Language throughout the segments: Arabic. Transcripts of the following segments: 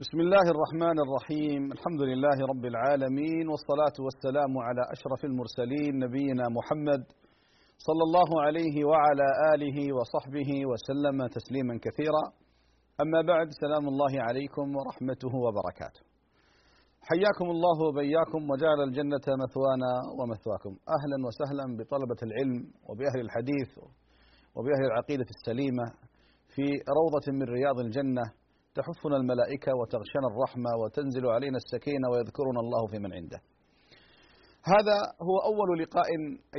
بسم الله الرحمن الرحيم. الحمد لله رب العالمين والصلاة والسلام على أشرف المرسلين نبينا محمد صلى الله عليه وعلى آله وصحبه وسلم تسليما كثيرا. أما بعد سلام الله عليكم ورحمته وبركاته. حياكم الله وبياكم وجعل الجنة مثوانا ومثواكم. أهلا وسهلا بطلبة العلم وبأهل الحديث وبأهل العقيدة السليمة في روضة من رياض الجنة. تحفنا الملائكة وتغشنا الرحمة وتنزل علينا السكينة ويذكرنا الله في من عنده. هذا هو أول لقاء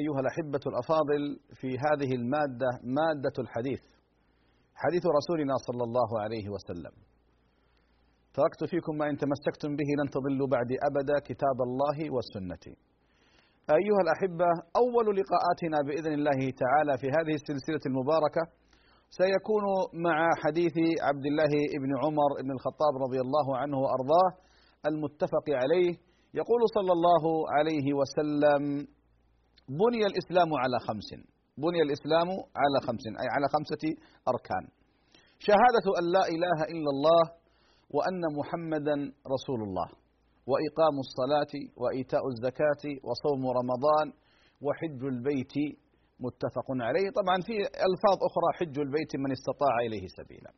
أيها الأحبة الأفاضل في هذه المادة مادة الحديث حديث رسولنا صلى الله عليه وسلم. تركت فيكم ما إن تمسكتم به لن تضلوا بعد أبدا كتاب الله والسنة أيها الأحبة أول لقاءاتنا بإذن الله تعالى في هذه السلسلة المباركة سيكون مع حديث عبد الله بن عمر بن الخطاب رضي الله عنه وأرضاه المتفق عليه. يقول صلى الله عليه وسلم بني الإسلام على خمس بني الإسلام على خمس أي على خمسة أركان. شهادة أن لا إله إلا الله وأن محمدا رسول الله وإقام الصلاة وإيتاء الزكاة وصوم رمضان وحج البيت متفق عليه. طبعا في ألفاظ أخرى حج البيت من استطاع إليه سبيلا.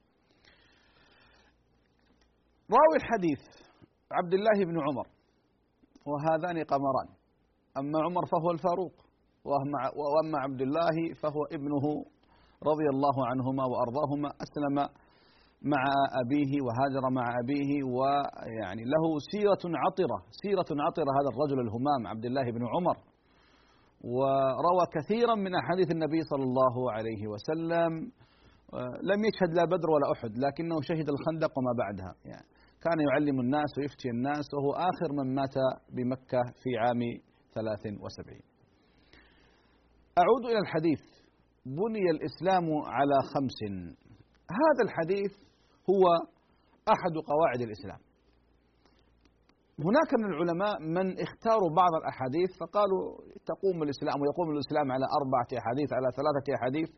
راوي الحديث عبد الله بن عمر وهذان قمران. أما عمر فهو الفاروق وأما عبد الله فهو ابنه رضي الله عنهما وأرضاهما. أسلم مع أبيه وهاجر مع أبيه ويعني له سيرة عطرة سيرة عطرة هذا الرجل الهمام عبد الله بن عمر. وروى كثيرا من أحاديث النبي صلى الله عليه وسلم لم يشهد لا بدر ولا أحد لكنه شهد الخندق وما بعدها. يعني كان يعلم الناس ويفتي الناس وهو آخر من مات بمكة في عام 73 أعود إلى الحديث. بني الإسلام على خمس. هذا الحديث هو أحد قواعد الإسلام. هناك من العلماء من اختاروا بعض الأحاديث فقالوا تقوم الإسلام ويقوم الإسلام على أربعة أحاديث على ثلاثة أحاديث.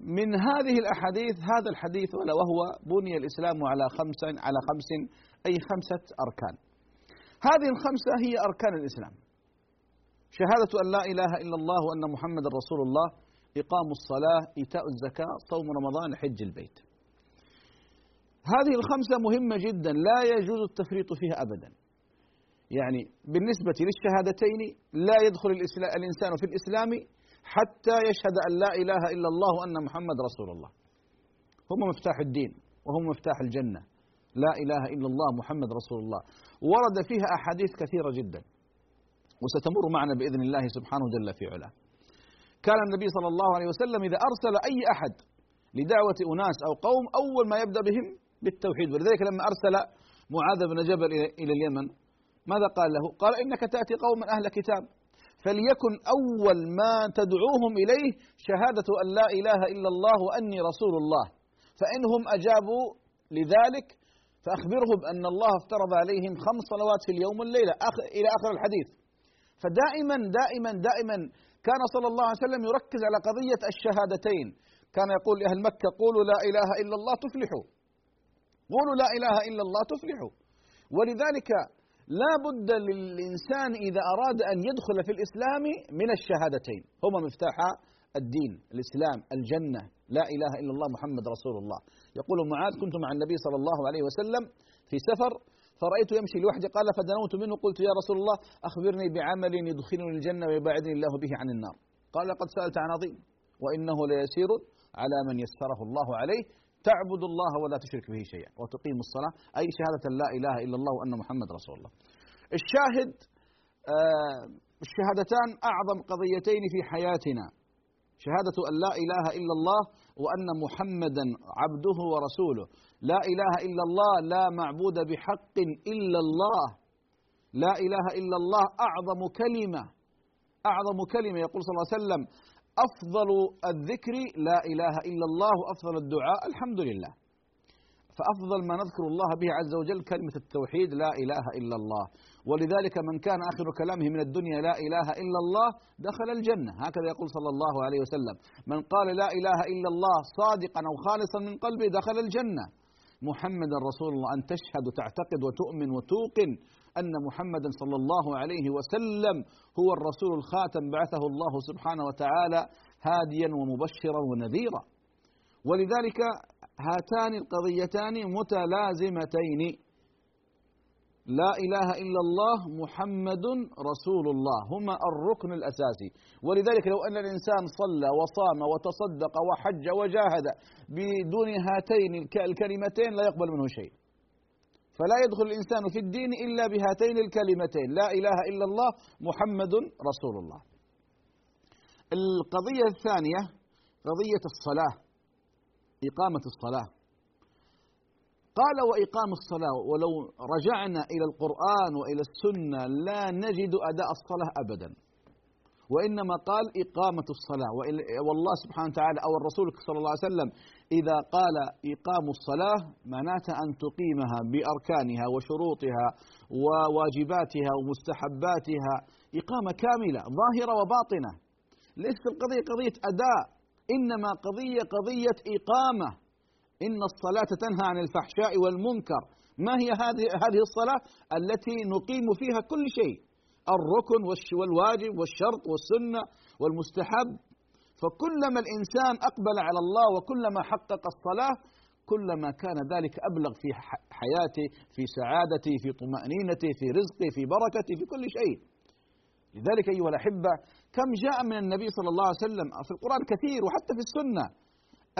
من هذه الأحاديث هذا الحديث وهو بني الإسلام على خمس على خمس أي خمسة أركان. هذه الخمسة هي أركان الإسلام. شهادة أن لا إله إلا الله وأن محمد رسول الله إقام الصلاة إيتاء الزكاة صوم رمضان حج البيت. هذه الخمسة مهمة جدا لا يجوز التفريط فيها أبدا. يعني بالنسبة للشهادتين لا يدخل الإنسان في الإسلام حتى يشهد أن لا إله إلا الله وأن محمد رسول الله. هم مفتاح الدين وهم مفتاح الجنة. لا إله إلا الله محمد رسول الله. ورد فيها أحاديث كثيرة جدا. وستمر معنا بإذن الله سبحانه جل في علاه. كان النبي صلى الله عليه وسلم إذا أرسل أي أحد لدعوة أناس أو قوم أول ما يبدأ بهم بالتوحيد. ولذلك لما أرسل معاذ بن جبل إلى اليمن ماذا قال له؟ قال إنك تأتي قوما أهل كتاب فليكن أول ما تدعوهم إليه شهادة أن لا إله إلا الله وأني رسول الله. فإنهم أجابوا لذلك فأخبرهم أن الله افترض عليهم خمس صلوات في اليوم والليلة إلى آخر الحديث. فدائما دائما دائما كان صلى الله عليه وسلم يركز على قضية الشهادتين. كان يقول لأهل مكة قولوا لا إله إلا الله تفلحوا. قولوا لا إله إلا الله تفلحوا ولذلك لا بد للإنسان إذا أراد أن يدخل في الإسلام من الشهادتين. هما مفتاح الدين الإسلام الجنة. لا إله إلا الله محمد رسول الله. يقول معاذ كنت مع النبي صلى الله عليه وسلم في سفر فرأيت يمشي لوحدي قال فدنوت منه قلت يا رسول الله أخبرني بعمل يدخلني الجنة ويباعدني الله به عن النار. قال قد سألت عن عظيم وإنه ليسير على من يسره الله عليه تعبد الله ولا تشرك به شيئا. وتقيم الصلاة. أي شهادة لا إله إلا الله وأن محمد رسول الله. الشاهد آه، الشهادتان أعظم قضيتين في حياتنا. شهادة أن لا إله إلا الله وأن محمدا عبده ورسوله. لا إله إلا الله لا معبود بحق إلا الله. لا إله إلا الله أعظم كلمة. أعظم كلمة. يقول صلى الله عليه وسلم أفضل الذكر لا إله إلا الله وأفضل الدعاء الحمد لله. فأفضل ما نذكر الله به عز وجل كلمة التوحيد لا إله إلا الله. ولذلك من كان آخر كلامه من الدنيا لا إله إلا الله دخل الجنة. هكذا يقول صلى الله عليه وسلم. من قال لا إله إلا الله صادقا أو خالصا من قلبه دخل الجنة. محمد رسول الله أن تشهد وتعتقد وتؤمن وتوقن أن محمدا صلى الله عليه وسلم هو الرسول الخاتم بعثه الله سبحانه وتعالى هاديا ومبشرا ونذيرا. ولذلك هاتان القضيتان متلازمتين. لا إله إلا الله محمد رسول الله. هما الركن الأساسي. ولذلك لو أن الإنسان صلى وصام وتصدق وحج وجاهد بدون هاتين الكلمتين لا يقبل منه شيء. فلا يدخل الإنسان في الدين إلا بهاتين الكلمتين. لا إله إلا الله محمد رسول الله. القضية الثانية قضية الصلاة إقامة الصلاة. قال وإقام الصلاة ولو رجعنا إلى القرآن وإلى السنة لا نجد أداء الصلاة أبدا. وإنما قال إقامة الصلاة. والله سبحانه وتعالى أو الرسول صلى الله عليه وسلم إذا قال إقام الصلاة معناته أن تقيمها بأركانها وشروطها وواجباتها ومستحباتها إقامة كاملة ظاهرة وباطنة. ليست القضية قضية أداء إنما قضية قضية إقامة. إن الصلاة تنهى عن الفحشاء والمنكر. ما هي هذه هذه الصلاة؟ التي نقيم فيها كل شيء. الركن والواجب والشرط والسنة والمستحب. فكلما الإنسان أقبل على الله وكلما حقق الصلاة كلما كان ذلك أبلغ في حياته في سعادته في طمأنينته في رزقه في بركته في كل شيء. لذلك أيها الأحبة كم جاء من النبي صلى الله عليه وسلم في القرآن كثير وحتى في السنة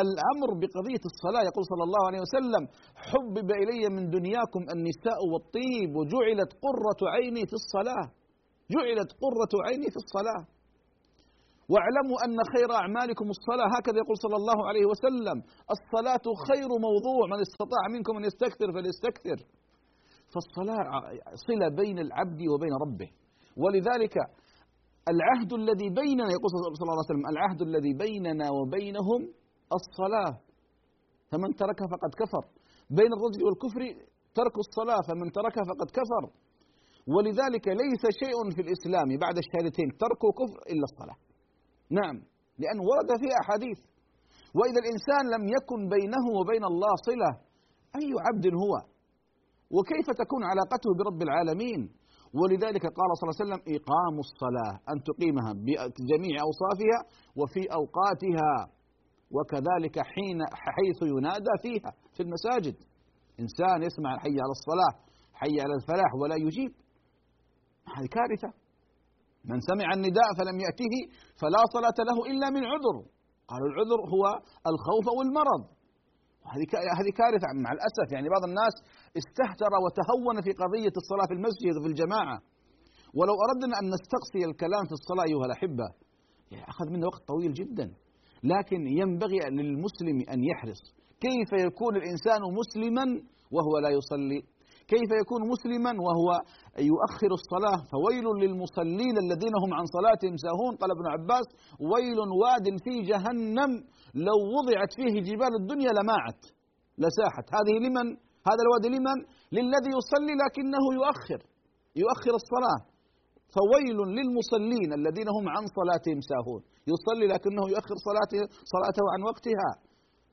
الأمر بقضية الصلاة. يقول صلى الله عليه وسلم حبب إلي من دنياكم النساء والطيب وجعلت قرة عيني في الصلاة. جعلت قرة عيني في الصلاة. واعلموا أن خير أعمالكم الصلاة. هكذا يقول صلى الله عليه وسلم. الصلاة خير موضوع. من استطاع منكم أن يستكثر فليستكثر. فالصلاة صلة بين العبد وبين ربه. ولذلك العهد الذي بيننا يقول صلى الله عليه وسلم العهد الذي بيننا وبينهم الصلاة. فمن تركها فقد كفر. بين الرجل والكفر ترك الصلاة. فمن تركها فقد كفر. ولذلك ليس شيء في الإسلام بعد الشهادتين ترك كفر إلا الصلاة. نعم لأن ورد فيها أحاديث وإذا الإنسان لم يكن بينه وبين الله صلة أي عبد هو؟ وكيف تكون علاقته برب العالمين؟ ولذلك قال صلى الله عليه وسلم إقام الصلاة أن تقيمها بجميع أوصافها وفي أوقاتها وكذلك حين حيث ينادى فيها في المساجد. إنسان يسمع الحي على الصلاة حي على الفلاح ولا يجيب. هذه كارثة. من سمع النداء فلم يأته فلا صلاة له إلا من عذر. قالوا العذر هو الخوف أو المرض هذه هذه كارثة. مع الأسف يعني بعض الناس استهتر وتهون في قضية الصلاة في المسجد وفي الجماعة. ولو أردنا أن نستقصي الكلام في الصلاة أيها الأحبة يعني أخذ منا وقت طويل جدا. لكن ينبغي للمسلم أن يحرص. كيف يكون الإنسان مسلما وهو لا يصلي؟ كيف يكون مسلما وهو يؤخر الصلاة. فويل للمصلين الذين هم عن صلاتهم ساهون. قال ابن عباس ويل واد في جهنم. لو وضعت فيه جبال الدنيا لماعت لساحت. هذه لمن؟ هذا الوادي لمن؟ للذي يصلي لكنه يؤخر يؤخر الصلاة. فويل للمصلين الذين هم عن صلاتهم ساهون. يصلي لكنه يؤخر صلاته صلاته عن وقتها.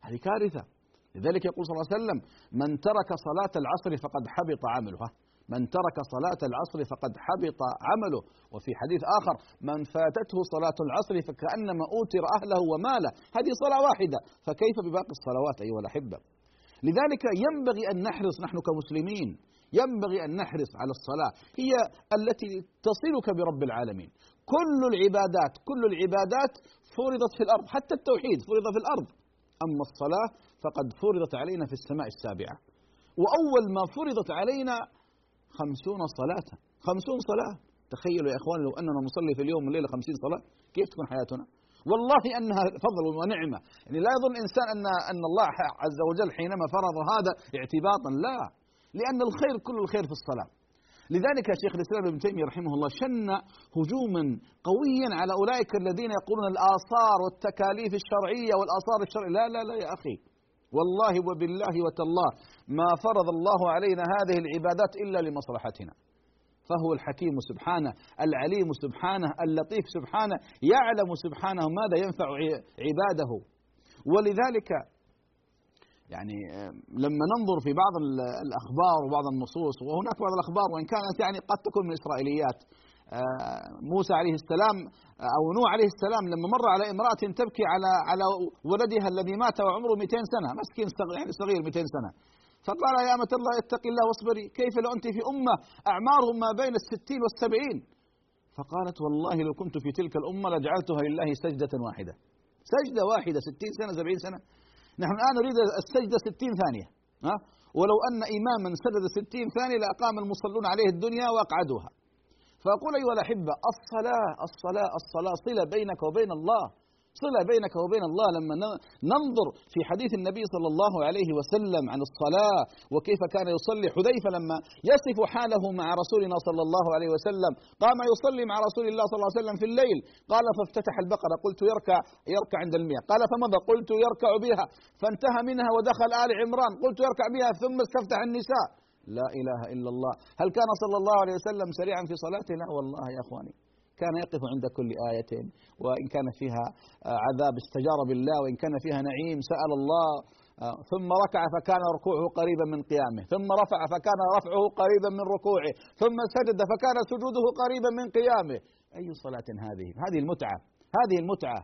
هذه كارثة. لذلك يقول صلى الله عليه وسلم من ترك صلاة العصر فقد حبط عمله. من ترك صلاة العصر فقد حبط عمله. وفي حديث آخر من فاتته صلاة العصر فكأنما أوتر أهله وماله. هذه صلاة واحدة. فكيف بباقي الصلوات أيها الأحبة؟ لذلك ينبغي أن نحرص نحن كمسلمين ينبغي أن نحرص على الصلاة هي التي تصلك برب العالمين. كل العبادات كل العبادات فرضت في الأرض حتى التوحيد فرض في الأرض. أما الصلاة فقد فرضت علينا في السماء السابعة. وأول ما فرضت علينا خمسون صلاة. خمسون صلاة. تخيلوا يا إخوان لو أننا نصلي في اليوم والليلة خمسين صلاة كيف تكون حياتنا؟ والله أنها فضل ونعمة. يعني لا يظن إنسان أن أن الله عز وجل حينما فرض هذا اعتباطا لا. لأن الخير كل الخير في الصلاة. لذلك شيخ الإسلام ابن تيمية رحمه الله شن هجوما قويا على أولئك الذين يقولون الآثار والتكاليف الشرعية والآثار الشرعية. لا لا لا يا أخي. والله وبالله وتالله ما فرض الله علينا هذه العبادات إلا لمصلحتنا. فهو الحكيم سبحانه العليم سبحانه اللطيف سبحانه يعلم سبحانه ماذا ينفع عباده. ولذلك يعني لما ننظر في بعض الأخبار وبعض النصوص وهناك بعض الأخبار وإن كانت يعني قد تكون من إسرائيليات آه، موسى عليه السلام أو نوح عليه السلام لما مر على امرأة تبكي على على ولدها الذي مات وعمره 200 سنة مسكين يعني صغير 200 سنة. فقال يا أمة الله اتقي الله واصبري كيف لو أنت في أمة أعمارهم ما بين الستين والسبعين؟ فقالت والله لو كنت في تلك الأمة لجعلتها لله سجدة واحدة. سجدة واحدة ستين سنة سبعين سنة. نحن الآن نريد السجدة ستين ثانية ها؟ ولو أن إماما سجد ستين ثانية لأقام المصلون عليه الدنيا وأقعدوها. فأقول أيها الأحبة الصلاة الصلاة الصلاة صلة بينك وبين الله. صلة بينك وبين الله. لما ننظر في حديث النبي صلى الله عليه وسلم عن الصلاة وكيف كان يصلي. حذيفة لما يصف حاله مع رسولنا صلى الله عليه وسلم قام يصلي مع رسول الله صلى الله عليه وسلم في الليل. قال فافتتح البقرة. قلت يركع يركع عند المئة قال فمضى قلت يركع بها. فانتهى منها ودخل آل عمران. قلت يركع بها. ثم استفتح النساء. لا إله إلا الله. هل كان صلى الله عليه وسلم سريعا في صلاته؟ لا والله يا أخواني. كان يقف عند كل آية وإن كان فيها آه، عذاب استجار بالله وإن كان فيها نعيم سأل الله آه، ثم ركع فكان ركوعه قريبا من قيامه ثم رفع فكان رفعه قريبا من ركوعه ثم سجد فكان سجوده قريبا من قيامه. أي صلاة هذه؟ هذه المتعة هذه المتعة.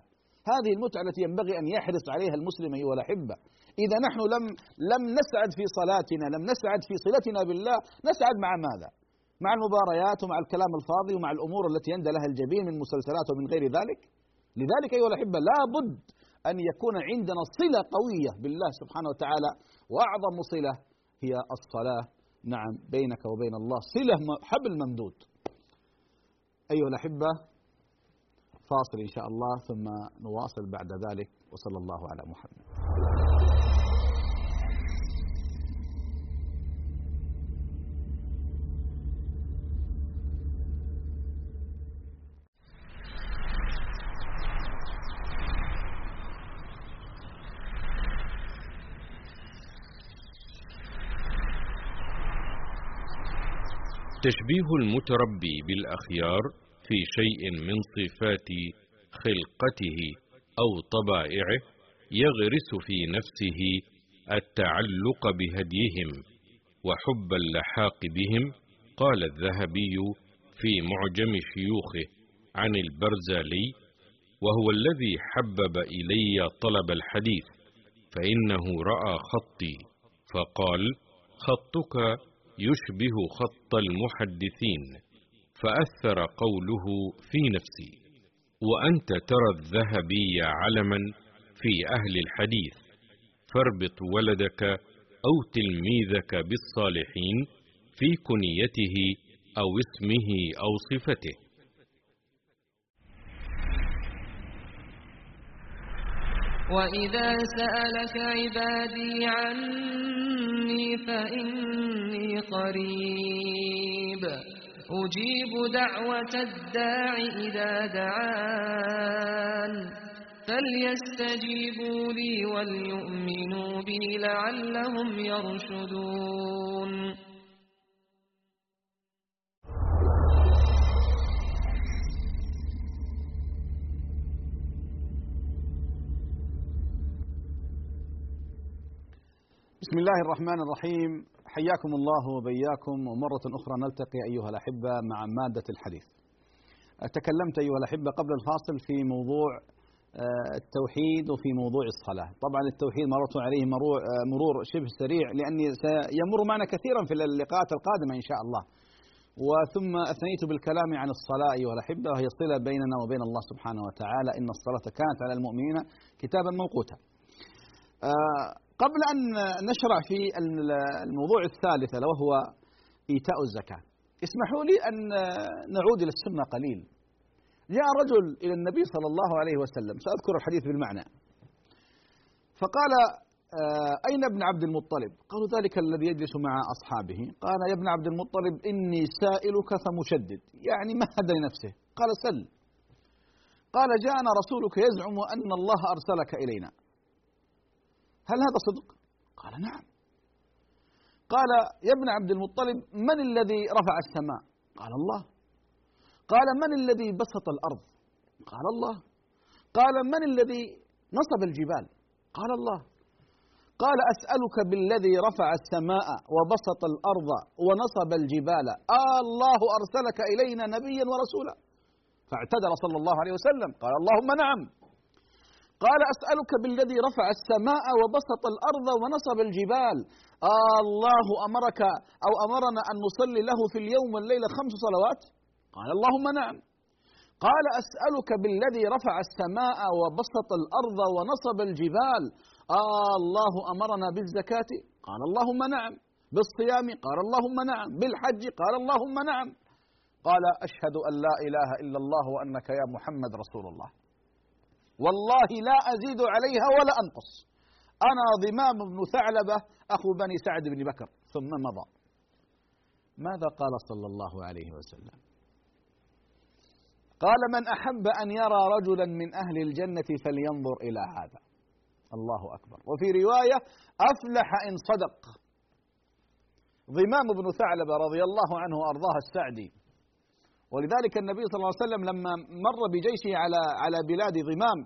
هذه المتعة التي ينبغي أن يحرص عليها المسلم أيها الأحبة إذا نحن لم لم نسعد في صلاتنا لم نسعد في صلتنا بالله نسعد مع ماذا؟ مع المباريات ومع الكلام الفاضي ومع الأمور التي يندى لها الجبين من مسلسلات ومن غير ذلك. لذلك أيها الأحبة لابد أن يكون عندنا صلة قوية بالله سبحانه وتعالى. وأعظم صلة هي الصلاة. نعم بينك وبين الله صلة حبل ممدود. أيها الأحبة فاصل إن شاء الله ثم نواصل بعد ذلك. وصلى الله على محمد. تشبيه المتربي بالأخيار في شيء من صفات خلقته أو طبائعه يغرس في نفسه التعلق بهديهم وحب اللحاق بهم قال الذهبي في معجم شيوخه عن البرزالي وهو الذي حبب إلي طلب الحديث فإنه رأى خطي فقال خطك يشبه خط المحدثين فأثر قوله في نفسي وأنت ترى الذهبي علما في أهل الحديث فاربط ولدك أو تلميذك بالصالحين في كنيته أو اسمه أو صفته. وإذا سألك عبادي عني فإني قريب. أجيب دعوة الداع إذا دعان. فليستجيبوا لي وليؤمنوا بي لعلهم يرشدون. بسم الله الرحمن الرحيم. حياكم الله وبياكم ومرة أخرى نلتقي أيها الأحبة مع مادة الحديث. تكلمت أيها الأحبة قبل الفاصل في موضوع آه، التوحيد وفي موضوع الصلاة. طبعا التوحيد مررت عليه مرور شبه سريع لأني سيمر معنا كثيرا في اللقاءات القادمة إن شاء الله. وثم أثنيت بالكلام عن الصلاة أيها الأحبة وهي صلة بيننا وبين الله سبحانه وتعالى. إن الصلاة كانت على المؤمنين كتابا موقوتا. آه، قبل أن نشرع في الموضوع الثالث وهو إيتاء الزكاة. اسمحوا لي أن نعود إلى السنة قليل. جاء رجل إلى النبي صلى الله عليه وسلم سأذكر الحديث بالمعنى. فقال آه، أين ابن عبد المطلب؟ قالوا ذلك الذي يجلس مع أصحابه. قال يا ابن عبد المطلب إني سائلك فمشدد. يعني مهد لنفسه؟ قال سل. قال جاءنا رسولك يزعم أن الله أرسلك إلينا. هل هذا صدق؟ قال نعم. قال يا ابن عبد المطلب من الذي رفع السماء؟ قال الله. قال من الذي بسط الأرض؟ قال الله. قال من الذي نصب الجبال؟ قال الله. قال أسألك بالذي رفع السماء وبسط الأرض ونصب الجبال. آه الله أرسلك إلينا نبيا ورسولا. فاعتذر صلى الله عليه وسلم. قال اللهم نعم. قال أسألك بالذي رفع السماء وبسط الأرض ونصب الجبال. آه الله أمرك أو أمرنا أن نصلي له في اليوم والليلة خمس صلوات؟ قال اللهم نعم. قال أسألك بالذي رفع السماء وبسط الأرض ونصب الجبال. آه الله أمرنا بالزكاة؟ قال اللهم نعم. بالصيام؟ قال اللهم نعم. بالحج؟ قال اللهم نعم. قال أشهد أن لا إله إلا الله وأنك يا محمد رسول الله. والله لا أزيد عليها ولا أنقص. أنا ضمام بن ثعلبة أخو بني سعد بن بكر ثم مضى. ماذا قال صلى الله عليه وسلم؟ قال من أحب أن يرى رجلا من أهل الجنة فلينظر إلى هذا. الله أكبر. وفي رواية أفلح إن صدق. ضمام بن ثعلبة رضي الله عنه وأرضاه السعدي ولذلك النبي صلى الله عليه وسلم لما مر بجيشه على على بلاد ضمام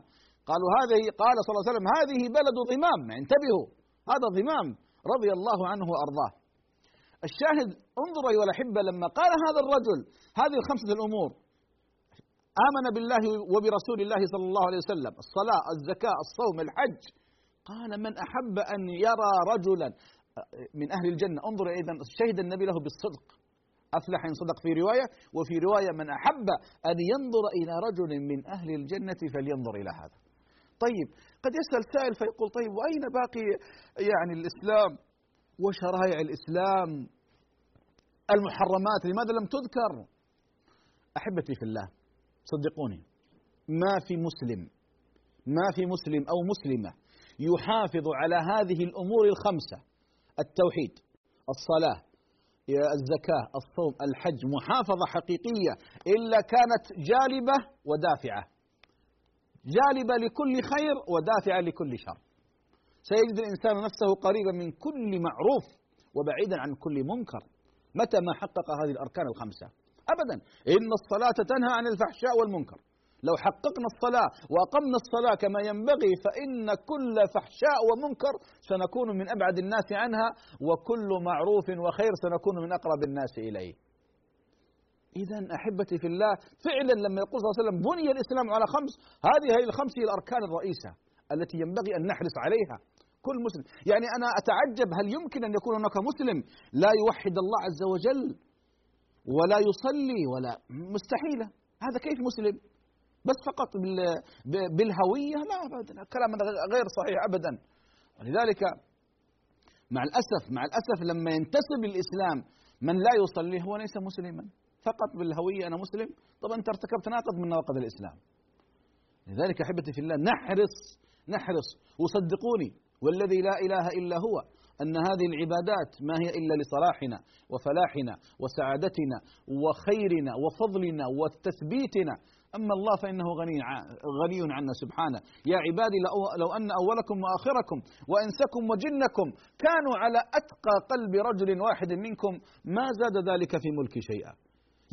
قالوا هذه قال صلى الله عليه وسلم هذه بلد ضمام انتبهوا هذا ضمام رضي الله عنه وأرضاه. الشاهد انظروا أيها الأحبة لما قال هذا الرجل هذه الخمسه الأمور. آمن بالله وبرسول الله صلى الله عليه وسلم الصلاة الزكاة الصوم الحج. قال من أحب أن يرى رجلا من أهل الجنة. انظر أيضا شهد النبي له بالصدق. أفلح إن صدق في رواية وفي رواية من أحب أن ينظر إلى رجل من أهل الجنة فلينظر إلى هذا. طيب قد يسأل سائل فيقول طيب وأين باقي يعني الإسلام وشرائع الإسلام المحرمات؟ لماذا لم تذكر؟ أحبتي في الله صدقوني ما في مسلم ما في مسلم أو مسلمة يحافظ على هذه الأمور الخمسة التوحيد الصلاة الزكاة الصوم الحج محافظة حقيقية إلا كانت جالبة ودافعة. جالبة لكل خير ودافعة لكل شر. سيجد الإنسان نفسه قريبا من كل معروف وبعيدا عن كل منكر. متى ما حقق هذه الأركان الخمسة؟ أبدا. إن الصلاة تنهى عن الفحشاء والمنكر. لو حققنا الصلاة وأقمنا الصلاة كما ينبغي فإن كل فحشاء ومنكر سنكون من أبعد الناس عنها وكل معروف وخير سنكون من أقرب الناس إليه. إذا أحبتي في الله فعلا لما يقول صلى الله عليه وسلم بني الإسلام على خمس هذه هي الخمس هي الأركان الرئيسة التي ينبغي أن نحرص عليها. كل مسلم يعني أنا أتعجب هل يمكن أن يكون هناك مسلم لا يوحد الله عز وجل ولا يصلي ولا مستحيلة. هذا كيف مسلم؟ بس فقط بالهوية. لا أبدا. الكلام غير صحيح أبدا. ولذلك مع الأسف مع الأسف لما ينتسب للإسلام من لا يصلي هو ليس مسلما. فقط بالهوية أنا مسلم. طبعا أنت ارتكبت ناقض من نواقض الإسلام. لذلك أحبتي في الله نحرص نحرص. وصدقوني والذي لا إله إلا هو أن هذه العبادات ما هي إلا لصلاحنا وفلاحنا وسعادتنا وخيرنا وفضلنا وتثبيتنا أما الله فإنه غني غني عنا سبحانه. يا عبادي لو أن أولكم وآخركم وإنسكم وجنكم كانوا على أتقى قلب رجل واحد منكم ما زاد ذلك في ملك شيئا.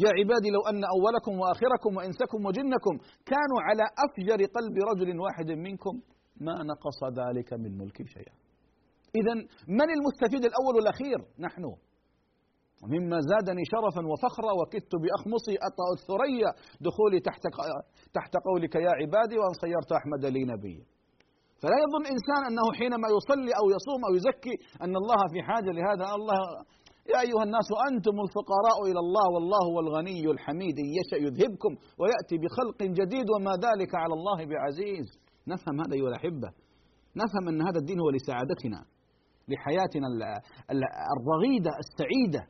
يا عبادي لو أن أولكم وآخركم وإنسكم وجنكم كانوا على أفجر قلب رجل واحد منكم ما نقص ذلك من ملك شيئا. إذا من المستفيد الأول والأخير؟ نحن. ومما زادني شرفا وفخرا وكدت بأخمصي أطأ الثريا دخولي تحت تحت قولك يا عبادي وأن صيرت أحمد لي نبيا فلا يظن إنسان أنه حينما يصلي أو يصوم أو يزكي أن الله في حاجة لهذا. الله يا أيها الناس أنتم الفقراء إلى الله والله هو الغني الحميد إن يشأ يذهبكم ويأتي بخلق جديد وما ذلك على الله بعزيز. نفهم هذا أيها الأحبة. نفهم أن هذا الدين هو لسعادتنا لحياتنا الرغيدة السعيدة.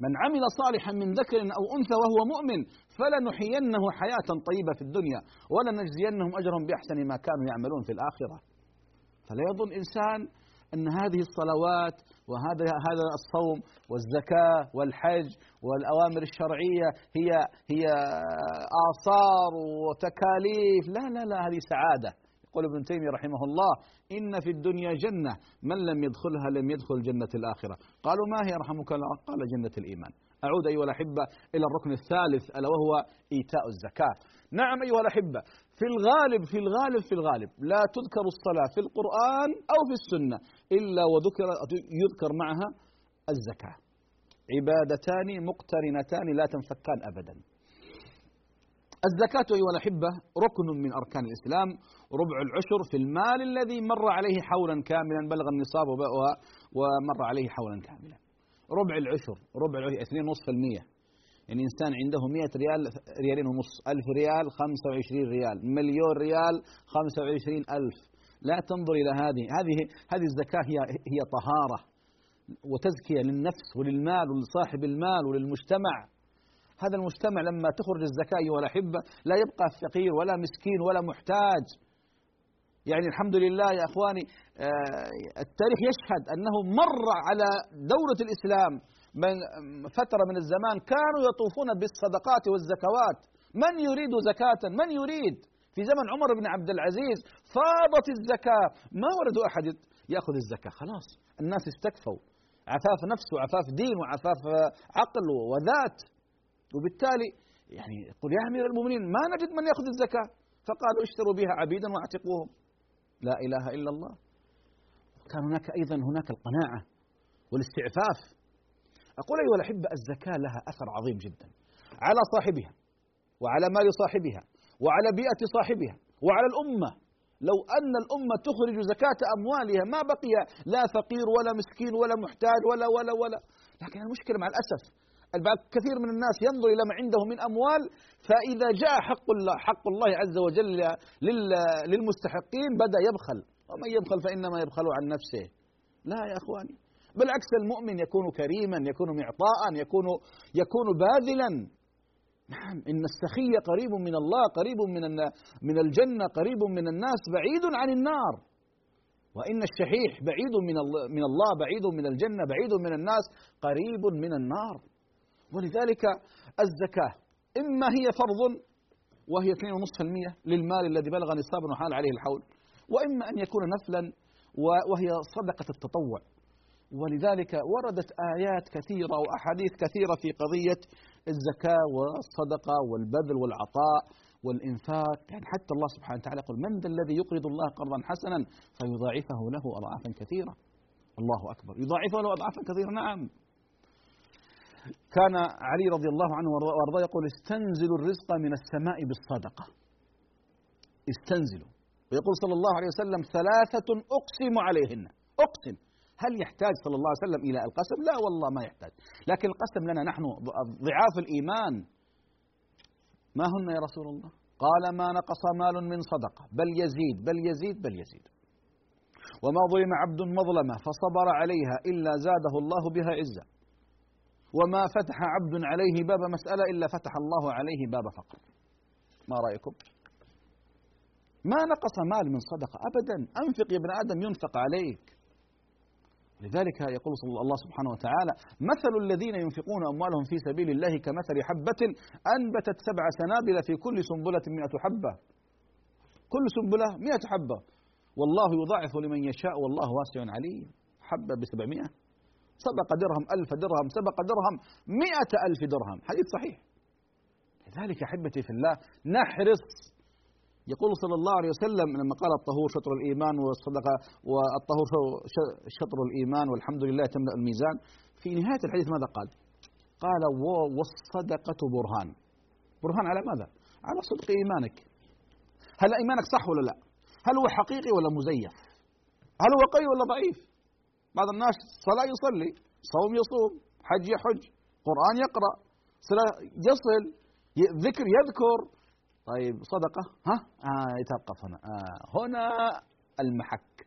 من عمل صالحا من ذكر أو أنثى وهو مؤمن فلنحيينه حياة طيبة في الدنيا ولنجزينهم أجرهم بأحسن ما كانوا يعملون في الآخرة. فلا يظن إنسان أن هذه الصلوات وهذا هذا الصوم والزكاة والحج والأوامر الشرعية هي هي آثار وتكاليف. لا لا لا هذه سعادة. يقول ابن تيمية رحمه الله إن في الدنيا جنة من لم يدخلها لم يدخل جنة الآخرة. قالوا ما هي رحمك الله؟ قال جنة الإيمان. أعود أيها الأحبة إلى الركن الثالث ألا وهو إيتاء الزكاة. نعم أيها الأحبة في الغالب في الغالب في الغالب لا تذكر الصلاة في القرآن أو في السنة إلا وذكر يذكر معها الزكاة. عبادتان مقترنتان لا تنفكان أبدا. الزكاة أيها الأحبة ركن من أركان الإسلام. ربع العشر في المال الذي مر عليه حولا كاملا بلغ النصاب ومر عليه حولا كاملا. ربع العشر ربع العشر 2.5% يعني إنسان عنده 100 ريال ريالين ونص ألف ريال 25 ريال. مليون ريال 25 ألف. لا تنظر إلى هذه. هذه هذه الزكاة هي هي طهارة وتزكية للنفس وللمال ولصاحب المال وللمجتمع. هذا المجتمع لما تخرج الزكاة أيها الأحبة لا يبقى فقير ولا مسكين ولا محتاج. يعني الحمد لله يا أخواني آه، التاريخ يشهد أنه مر على دولة الإسلام من فترة من الزمان كانوا يطوفون بالصدقات والزكوات. من يريد زكاة؟ من يريد؟ في زمن عمر بن عبد العزيز فاضت الزكاة. ما وردوا أحد يأخذ الزكاة. خلاص الناس استكفوا. عفاف نفس وعفاف دين وعفاف عقل وذات. وبالتالي يعني يقول يا أمير المؤمنين ما نجد من يأخذ الزكاة؟ فقالوا اشتروا بها عبيدا واعتقوهم. لا إله إلا الله. كان هناك أيضا هناك القناعة والاستعفاف. أقول أيها الأحبة الزكاة لها أثر عظيم جدا على صاحبها وعلى مال صاحبها وعلى بيئة صاحبها وعلى الأمة. لو أن الأمة تخرج زكاة أموالها ما بقي لا فقير ولا مسكين ولا محتاج ولا ولا ولا. لكن المشكلة مع الأسف كثير من الناس ينظر إلى ما عنده من أموال فإذا جاء حق الله حق الله عز وجل للمستحقين بدأ يبخل. ومن يبخل فإنما يبخل عن نفسه. لا يا أخواني. بالعكس المؤمن يكون كريما يكون معطاء يكون يكون باذلا. نعم إن السخي قريب من الله قريب من من الجنة قريب من الناس بعيد عن النار. وإن الشحيح بعيد من الله بعيد من الجنة بعيد من الناس قريب من النار. ولذلك الزكاة إما هي فرض وهي 2.5% للمال الذي بلغ نصابا وحال عليه الحول وإما أن يكون نفلا وهي صدقة التطوع. ولذلك وردت آيات كثيرة وأحاديث كثيرة في قضية الزكاة والصدقة والبذل والعطاء والإنفاق. يعني حتى الله سبحانه وتعالى يقول من ذا الذي يقرض الله قرضا حسنا فيضاعفه له أضعافا كثيرة. الله أكبر. يضاعفه له أضعافا كثيرة. نعم. كان علي رضي الله عنه وارضاه يقول استنزلوا الرزق من السماء بالصدقة. استنزلوا. ويقول صلى الله عليه وسلم ثلاثة أقسم عليهن. أقسم. هل يحتاج صلى الله عليه وسلم إلى القسم؟ لا والله ما يحتاج. لكن القسم لنا نحن ضعاف الإيمان. ما هن يا رسول الله؟ قال ما نقص مال من صدقة. بل يزيد بل يزيد بل يزيد. وما ظلم عبد مظلمة فصبر عليها إلا زاده الله بها عزة. وما فتح عبد عليه باب مسألة إلا فتح الله عليه باب فقر ما رأيكم؟ ما نقص مال من صدقة أبدا. أنفق يا ابن آدم ينفق عليك. لذلك يقول صلى الله سبحانه وتعالى مثل الذين ينفقون أموالهم في سبيل الله كمثل حبة أنبتت سبع سنابل في كل سنبلة مئة حبة. كل سنبلة مئة حبة. والله يضاعف لمن يشاء والله واسع عليم. حبة بسبعمائة. سبق درهم ألف درهم سبق درهم مئة ألف درهم. حديث صحيح. لذلك أحبتي في الله نحرص. يقول صلى الله عليه وسلم لما قال الطهور شطر الإيمان والصدقة والطهور شطر الإيمان والحمد لله تملأ الميزان في نهاية الحديث ماذا قال؟ قال والصدقة برهان. برهان على ماذا؟ على صدق إيمانك. هل إيمانك صح ولا لا؟ هل هو حقيقي ولا مزيف؟ هل هو قوي ولا ضعيف؟ بعض الناس صلاة يصلي صوم يصوم حج يحج قرآن يقرأ صلاة يصل ذكر يذكر. طيب صدقة؟ ها؟ آه يتوقف هنا. آه هنا المحك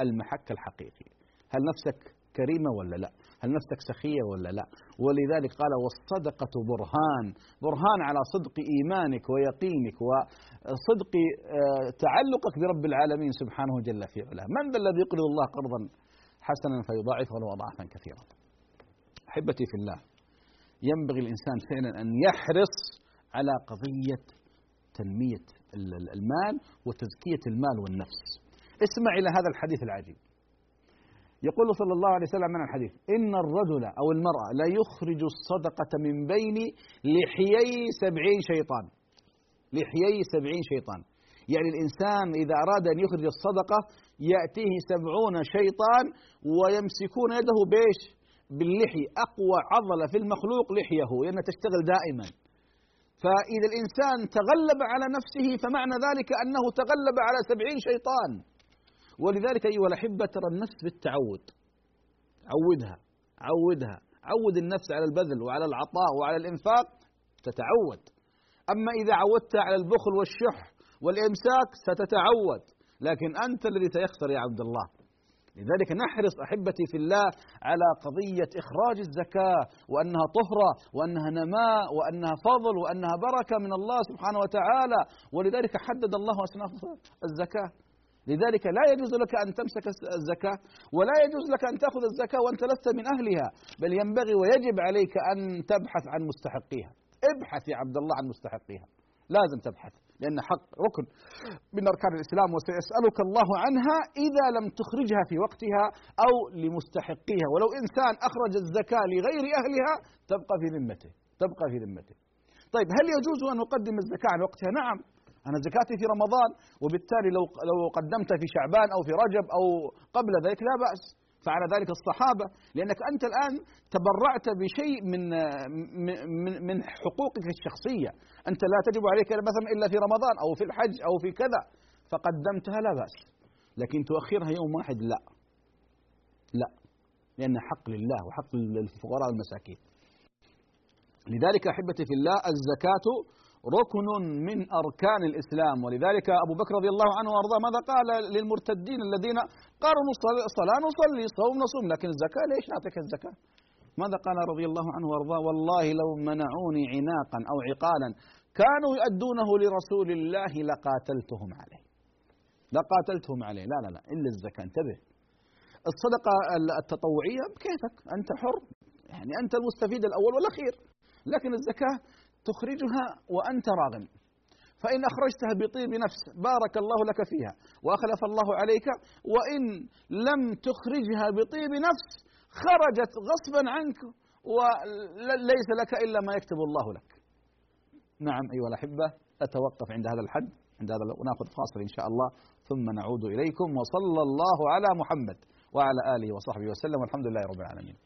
المحك الحقيقي. هل نفسك كريمة ولا لا؟ هل نفسك سخية ولا لا؟ ولذلك قال والصدقة برهان برهان على صدق إيمانك ويقينك وصدق آه، تعلقك برب العالمين سبحانه جل في علاه. من ذا الذي يقرض الله قرضا؟ حسنا فيضاعفه له أضعافا كثيرة. أحبتي في الله ينبغي الإنسان فعلا أن يحرص على قضية تنمية المال وتزكية المال والنفس. اسمع إلى هذا الحديث العجيب. يقول صلى الله عليه وسلم من الحديث إن الرجل أو المرأة لا يخرج الصدقة من بين لحيي سبعين شيطان. لحيي سبعين شيطان. يعني الإنسان إذا أراد أن يخرج الصدقة يأتيه سبعون شيطان ويمسكون يده بيش باللحي. أقوى عضلة في المخلوق لحيه لأنها تشتغل دائما. فإذا الإنسان تغلب على نفسه فمعنى ذلك أنه تغلب على سبعين شيطان. ولذلك أيها الأحبة ترى النفس بالتعود عودها عودها. عود النفس على البذل وعلى العطاء وعلى الإنفاق تتعود. أما إذا عودتها على البخل والشح والإمساك ستتعود. لكن أنت الذي سيخسر يا عبد الله. لذلك نحرص أحبتي في الله على قضية إخراج الزكاة وأنها طهرة وأنها نماء وأنها فضل وأنها بركة من الله سبحانه وتعالى. ولذلك حدد الله أصناف الزكاة. لذلك لا يجوز لك أن تمسك الزكاة ولا يجوز لك أن تأخذ الزكاة وأنت لست من أهلها. بل ينبغي ويجب عليك أن تبحث عن مستحقيها. ابحث يا عبد الله عن مستحقيها. لازم تبحث. لأن حق ركن من أركان الإسلام وسيسألك الله عنها إذا لم تخرجها في وقتها أو لمستحقيها. ولو إنسان أخرج الزكاة لغير أهلها تبقى في ذمته تبقى في ذمته. طيب هل يجوز أن أقدم الزكاة عن وقتها نعم. أنا زكاتي في رمضان وبالتالي لو لو قدمت في شعبان أو في رجب أو قبل ذلك لا بأس. فعل ذلك الصحابة لأنك أنت الآن تبرعت بشيء من من من حقوقك الشخصية. أنت لا تجب عليك مثلا إلا في رمضان أو في الحج أو في كذا. فقدمتها لا بأس. لكن تؤخرها يوم واحد لا. لا. لأن حق لله وحق للفقراء والمساكين. لذلك أحبتي في الله الزكاة ركن من أركان الإسلام. ولذلك أبو بكر رضي الله عنه وأرضاه ماذا قال للمرتدين الذين قالوا الصلاة نصلي صوم نصوم لكن الزكاة ليش نعطيك الزكاة؟ ماذا قال رضي الله عنه وأرضاه؟ والله لو منعوني عناقا أو عقالا كانوا يؤدونه لرسول الله لقاتلتهم عليه. لقاتلتهم عليه. لا لا لا إلا الزكاة. انتبه. الصدقة التطوعية بكيفك؟ أنت حر يعني أنت المستفيد الأول والأخير. لكن الزكاة تخرجها وأنت راغم. فإن أخرجتها بطيب نفس بارك الله لك فيها. وأخلف الله عليك. وإن لم تخرجها بطيب نفس خرجت غصبا عنك وليس لك إلا ما يكتب الله لك. نعم أيها الأحبة أتوقف عند هذا الحد عند هذا ونأخذ فاصل إن شاء الله ثم نعود إليكم. وصلى الله على محمد وعلى آله وصحبه وسلم والحمد لله رب العالمين.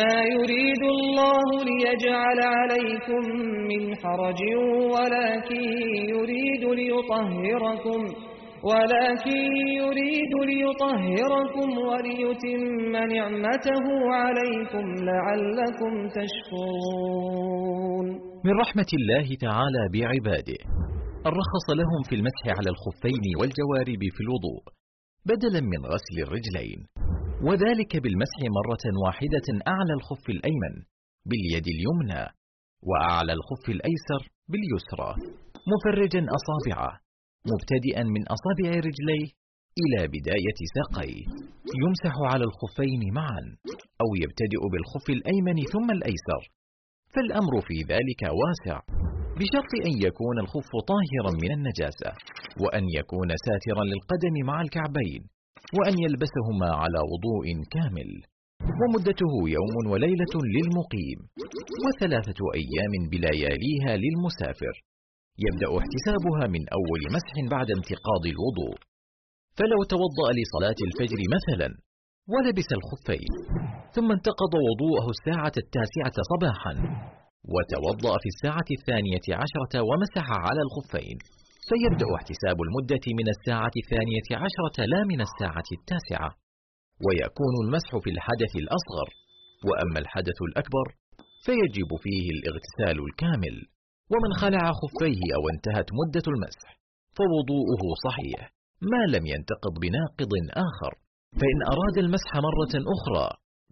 ما يريد الله ليجعل عليكم من حرج ولكن يريد ليطهركم ولكن يريد ليطهركم وليتم نعمته عليكم لعلكم تشكرون. من رحمة الله تعالى بعباده الرخص لهم في المسح على الخفين والجوارب في الوضوء بدلا من غسل الرجلين. وذلك بالمسح مرة واحدة أعلى الخف الأيمن باليد اليمنى وأعلى الخف الأيسر باليسرى. مفرجا أصابعه مبتدئا من أصابع رجليه إلى بداية ساقيه. يمسح على الخفين معا أو يبتدئ بالخف الأيمن ثم الأيسر. فالأمر في ذلك واسع بشرط أن يكون الخف طاهرا من النجاسة وأن يكون ساترا للقدم مع الكعبين. وأن يلبسهما على وضوء كامل. ومدته يوم وليلة للمقيم. وثلاثة أيام بلياليها للمسافر. يبدأ احتسابها من أول مسح بعد انتقاض الوضوء. فلو توضأ لصلاة الفجر مثلا ولبس الخفين. ثم انتقض وضوءه الساعة التاسعة صباحا. وتوضأ في الساعة الثانية عشرة ومسح على الخفين. فيبدأ احتساب المدة من الساعة الثانية عشرة لا من الساعة التاسعة ويكون المسح في الحدث الأصغر وأما الحدث الأكبر فيجب فيه الاغتسال الكامل. ومن خلع خفيه أو انتهت مدة المسح فوضوءه صحيح ما لم ينتقض بناقض آخر. فإن أراد المسح مرة أخرى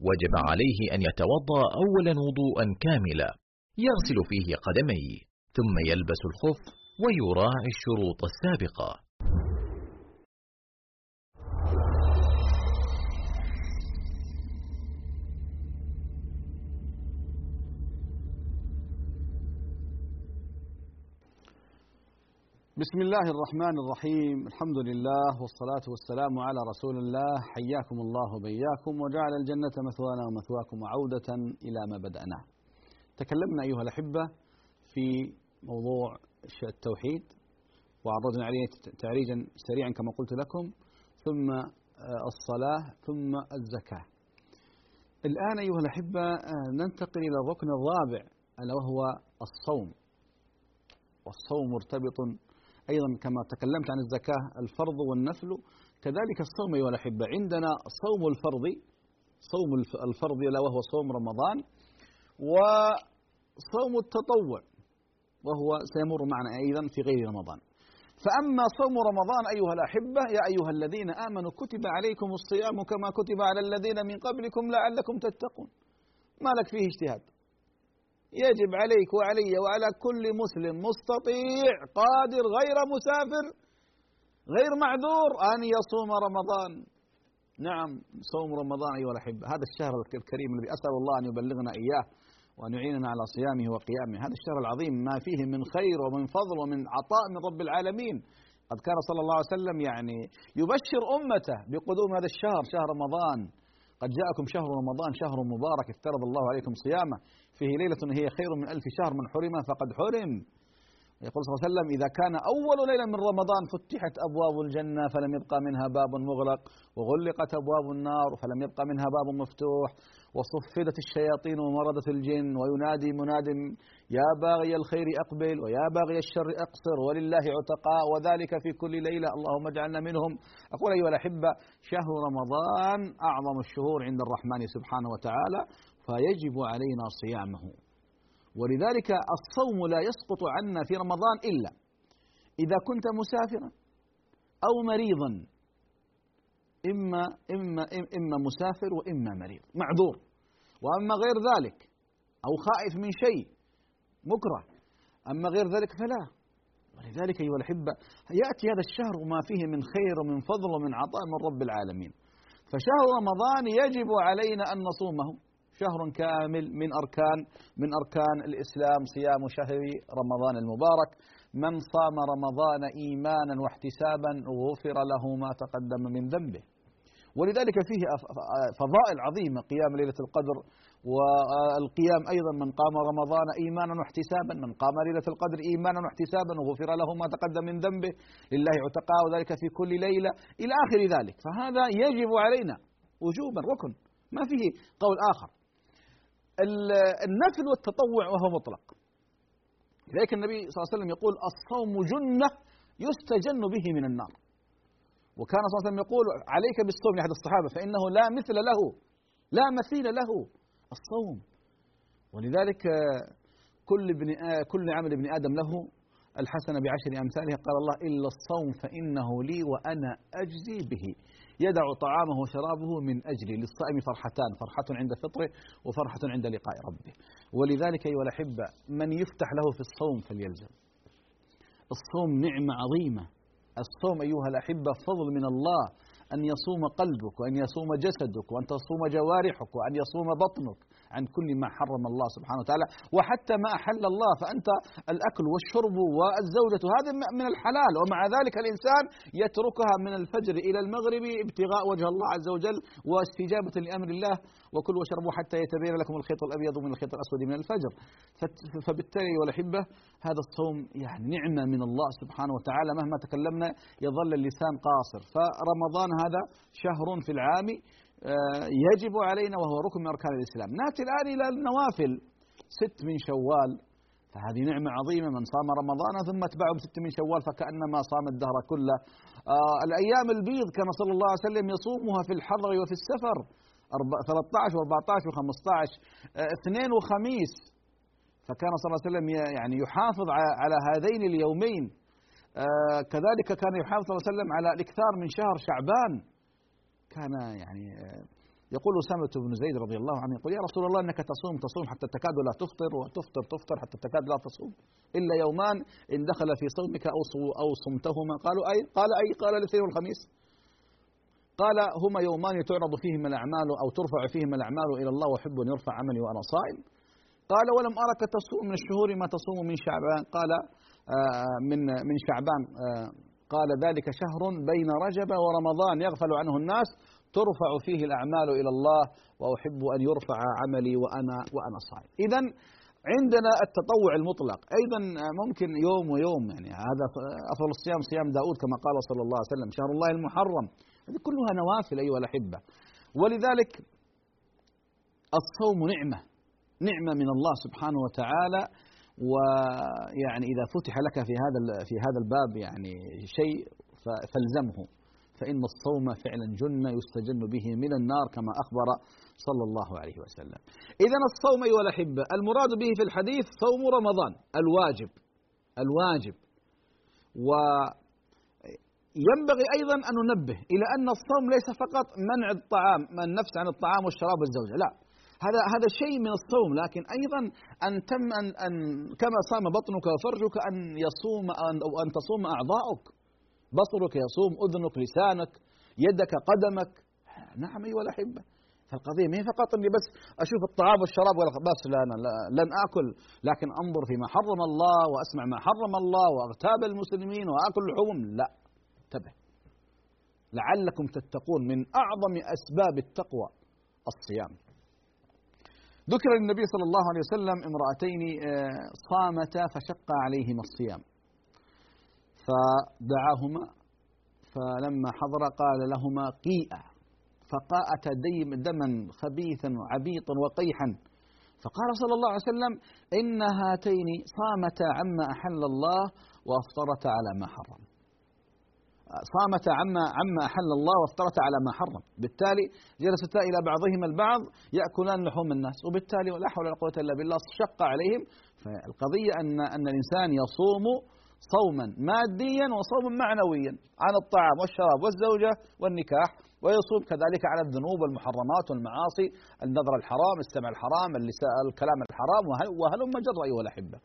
وجب عليه أن يتوضأ أولا وضوءا كاملا يغسل فيه قدميه ثم يلبس الخف ويراعي الشروط السابقة. بسم الله الرحمن الرحيم. الحمد لله والصلاة والسلام على رسول الله. حياكم الله بياكم وجعل الجنة مثوانا ومثواكم وعودة إلى ما بدأنا. تكلمنا أيها الأحبة في موضوع التوحيد وعرضنا عليه تعريجا سريعا كما قلت لكم ثم الصلاة ثم الزكاة. الآن أيها الأحبة ننتقل إلى الركن الرابع ألا وهو الصوم. والصوم مرتبط أيضا كما تكلمت عن الزكاة الفرض والنفل. كذلك الصوم أيها الأحبة. عندنا صوم الفرض صوم الفرض لا وهو صوم رمضان وصوم التطوع. وهو سيمر معنا أيضا في غير رمضان. فأما صوم رمضان أيها الأحبة يا أيها الذين آمنوا كتب عليكم الصيام كما كتب على الذين من قبلكم لعلكم تتقون. ما لك فيه اجتهاد. يجب عليك وعلي وعلى كل مسلم مستطيع قادر غير مسافر غير معذور أن يصوم رمضان. نعم صوم رمضان أيها الأحبة. هذا الشهر الكريم الذي أسأل الله أن يبلغنا إياه. وأن يعيننا على صيامه وقيامه. هذا الشهر العظيم ما فيه من خير ومن فضل ومن عطاء من رب العالمين. قد كان صلى الله عليه وسلم يعني يبشر أمته بقدوم هذا الشهر شهر رمضان. قد جاءكم شهر رمضان شهر مبارك افترض الله عليكم صيامه. فيه ليلة هي خير من ألف شهر من حرم فقد حرم. يقول صلى الله عليه وسلم إذا كان أول ليلة من رمضان فتحت أبواب الجنة فلم يبقى منها باب مغلق وغلقت أبواب النار فلم يبقى منها باب مفتوح وصفدت الشياطين ومردت الجن وينادي مناد يا باغي الخير أقبل ويا باغي الشر أقصر ولله عتقاء وذلك في كل ليلة اللهم اجعلنا منهم. أقول أيها الأحبة شهر رمضان أعظم الشهور عند الرحمن سبحانه وتعالى فيجب علينا صيامه. ولذلك الصوم لا يسقط عنا في رمضان إلا إذا كنت مسافرا أو مريضا. إما إما إما مسافر وإما مريض. معذور. وأما غير ذلك أو خائف من شيء مكره. أما غير ذلك فلا. ولذلك أيها الأحبة يأتي هذا الشهر وما فيه من خير ومن فضل ومن عطاء من رب العالمين. فشهر رمضان يجب علينا أن نصومه. شهر كامل من أركان من أركان الإسلام صيام شهر رمضان المبارك. من صام رمضان إيمانا واحتسابا غفر له ما تقدم من ذنبه. ولذلك فيه فضائل عظيمة قيام ليلة القدر والقيام أيضا من قام رمضان إيمانا واحتسابا من قام ليلة القدر إيمانا واحتسابا غفر له ما تقدم من ذنبه. لله عتقاء وذلك في كل ليلة. إلى آخر ذلك فهذا يجب علينا وجوبا ركن. ما فيه قول آخر. النفل والتطوع وهو مطلق. لذلك النبي صلى الله عليه وسلم يقول الصوم جنة يستجن به من النار. وكان صلى الله عليه وسلم يقول عليك بالصوم لأحد الصحابة فإنه لا مثل له لا مثيل له. الصوم. ولذلك كل ابن كل عمل ابن آدم له الحسنة بعشر أمثالها. قال الله إلا الصوم فإنه لي وأنا أجزي به. يدع طعامه وشرابه من أجلي للصائم فرحتان فرحة عند فطره وفرحة عند لقاء ربه. ولذلك أيها الأحبة من يفتح له في الصوم فليلزم. الصوم نعمة عظيمة. الصوم أيها الأحبة فضل من الله أن يصوم قلبك وأن يصوم جسدك وأن تصوم جوارحك وأن يصوم بطنك. عن كل ما حرم الله سبحانه وتعالى. وحتى ما أحل الله فأنت الأكل والشرب والزوجة هذا من الحلال. ومع ذلك الإنسان يتركها من الفجر إلى المغرب ابتغاء وجه الله عز وجل واستجابة لأمر الله. وكلوا واشربوا حتى يتبين لكم الخيط الأبيض من الخيط الأسود من الفجر. فبالتالي والأحبة هذا الصوم يعني نعمة من الله سبحانه وتعالى. مهما تكلمنا يظل اللسان قاصر. فرمضان هذا شهر في العام يجب علينا وهو ركن من أركان الإسلام. نأتي الآن إلى النوافل. ست من شوال. فهذه نعمة عظيمة. من صام رمضان ثم اتبعه بست من شوال فكأنما صام الدهر كله. آه الأيام البيض كما صلى الله عليه وسلم يصومها في الحضر وفي السفر. 13 و14 و15 اثنين وخميس. فكان صلى الله عليه وسلم يعني يحافظ على هذين اليومين. آه كذلك كان يحافظ صلى الله عليه وسلم على الإكثار من شهر شعبان. كان يعني آه يقول أسامة بن زيد رضي الله عنه يقول يا رسول الله إنك تصوم تصوم حتى تكاد لا تفطر وتفطر تفطر حتى تكاد لا تصوم إلا يومان إن دخل في صومك أو أو صمتهما. قالوا أي؟ قال أي؟ قال الاثنين والخميس. قال هما يومان تعرض فيهما الأعمال أو ترفع فيهما الأعمال إلى الله وأحب أن يرفع عملي وأنا صائم. قال ولم أرك تصوم من الشهور ما تصوم من شعبان. قال آه، من من شعبان آه، قال ذلك شهر بين رجب ورمضان يغفل عنه الناس ترفع فيه الأعمال إلى الله وأحب أن يرفع عملي وأنا وأنا صائم. إذا عندنا التطوع المطلق. أيضا ممكن يوم ويوم يعني هذا أفضل الصيام صيام داود كما قال صلى الله عليه وسلم شهر الله المحرم. هذه كلها نوافل أيها الأحبة. ولذلك الصوم نعمة. نعمة من الله سبحانه وتعالى. ويعني إذا فتح لك في هذا في هذا الباب يعني شيء فالزمه فإن الصوم فعلا جنة يستجن به من النار كما أخبر صلى الله عليه وسلم. إذا الصوم أيها الأحبة المراد به في الحديث صوم رمضان الواجب الواجب. وينبغي أيضا أن ننبه إلى أن الصوم ليس فقط منع الطعام من النفس عن الطعام والشراب والزوجة لا. هذا هذا شيء من الصوم لكن أيضا أن تم ان, أن كما صام بطنك وفرجك أن يصوم أو أن تصوم أعضاؤك. بصرك يصوم أذنك لسانك يدك قدمك. نعم أيها الأحبة. فالقضية ما هي فقط إني بس أشوف الطعام والشراب بس لا أنا لن آكل لكن أنظر فيما حرم الله وأسمع ما حرم الله وأغتاب المسلمين وآكل لحوم. لا انتبه. لعلكم تتقون من أعظم أسباب التقوى الصيام. ذكر للنبي صلى الله عليه وسلم امرأتين آه، صامتا فشق عليهما الصيام. فدعاهما فلما حضر قال لهما قيئا. فقاءت دما خبيثا عبيطا وقيحا. فقال صلى الله عليه وسلم إن هاتين صامتا عما أحل الله وأفطرتا على ما حرم. صامتا عما عما أحل الله وافطرتا على ما حرم، بالتالي جلستا إلى بعضهما البعض يأكلان لحوم الناس، وبالتالي لا حول ولا قوة إلا بالله شق عليهم، فالقضية أن أن الإنسان يصوم صوما ماديا وصوما معنويا عن الطعام والشراب والزوجة والنكاح ويصوم كذلك على الذنوب والمحرمات والمعاصي النظر الحرام السمع الحرام الكلام الحرام وهلم جر أيها الأحبة.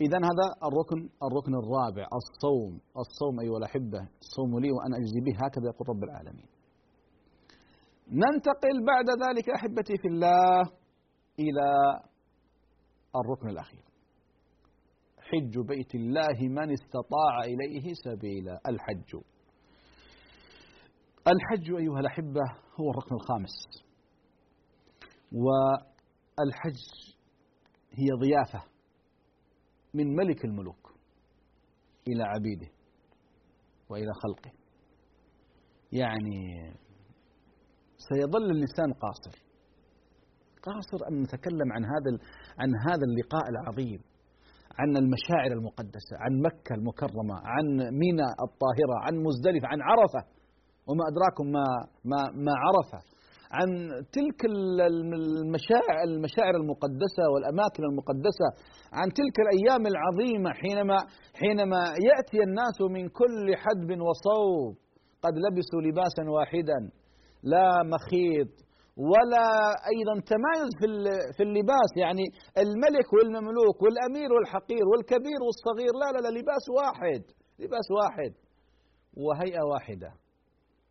إذا هذا الركن الركن الرابع الصوم الصوم أيها الأحبة الصوم لي وأنا أجزي به هكذا يقول رب العالمين. ننتقل بعد ذلك أحبتي في الله إلى الركن الأخير. حج بيت الله من استطاع إليه سبيلا الحج. الحج أيها الأحبة هو الركن الخامس. والحج هي ضيافة. من ملك الملوك إلى عبيده وإلى خلقه. يعني سيظل اللسان قاصر. قاصر أن نتكلم عن هذا عن هذا اللقاء العظيم عن المشاعر المقدسة عن مكة المكرمة عن منى الطاهرة عن مزدلفة عن عرفة. وما أدراكم ما ما ما عرفة. عن تلك المشاعر المشاعر المقدسة والأماكن المقدسة عن تلك الأيام العظيمة حينما حينما يأتي الناس من كل حدب وصوب قد لبسوا لباسا واحدا لا مخيط ولا أيضا تمايز في في اللباس يعني الملك والمملوك والأمير والحقير والكبير والصغير لا لا لا لباس واحد لباس واحد وهيئة واحدة.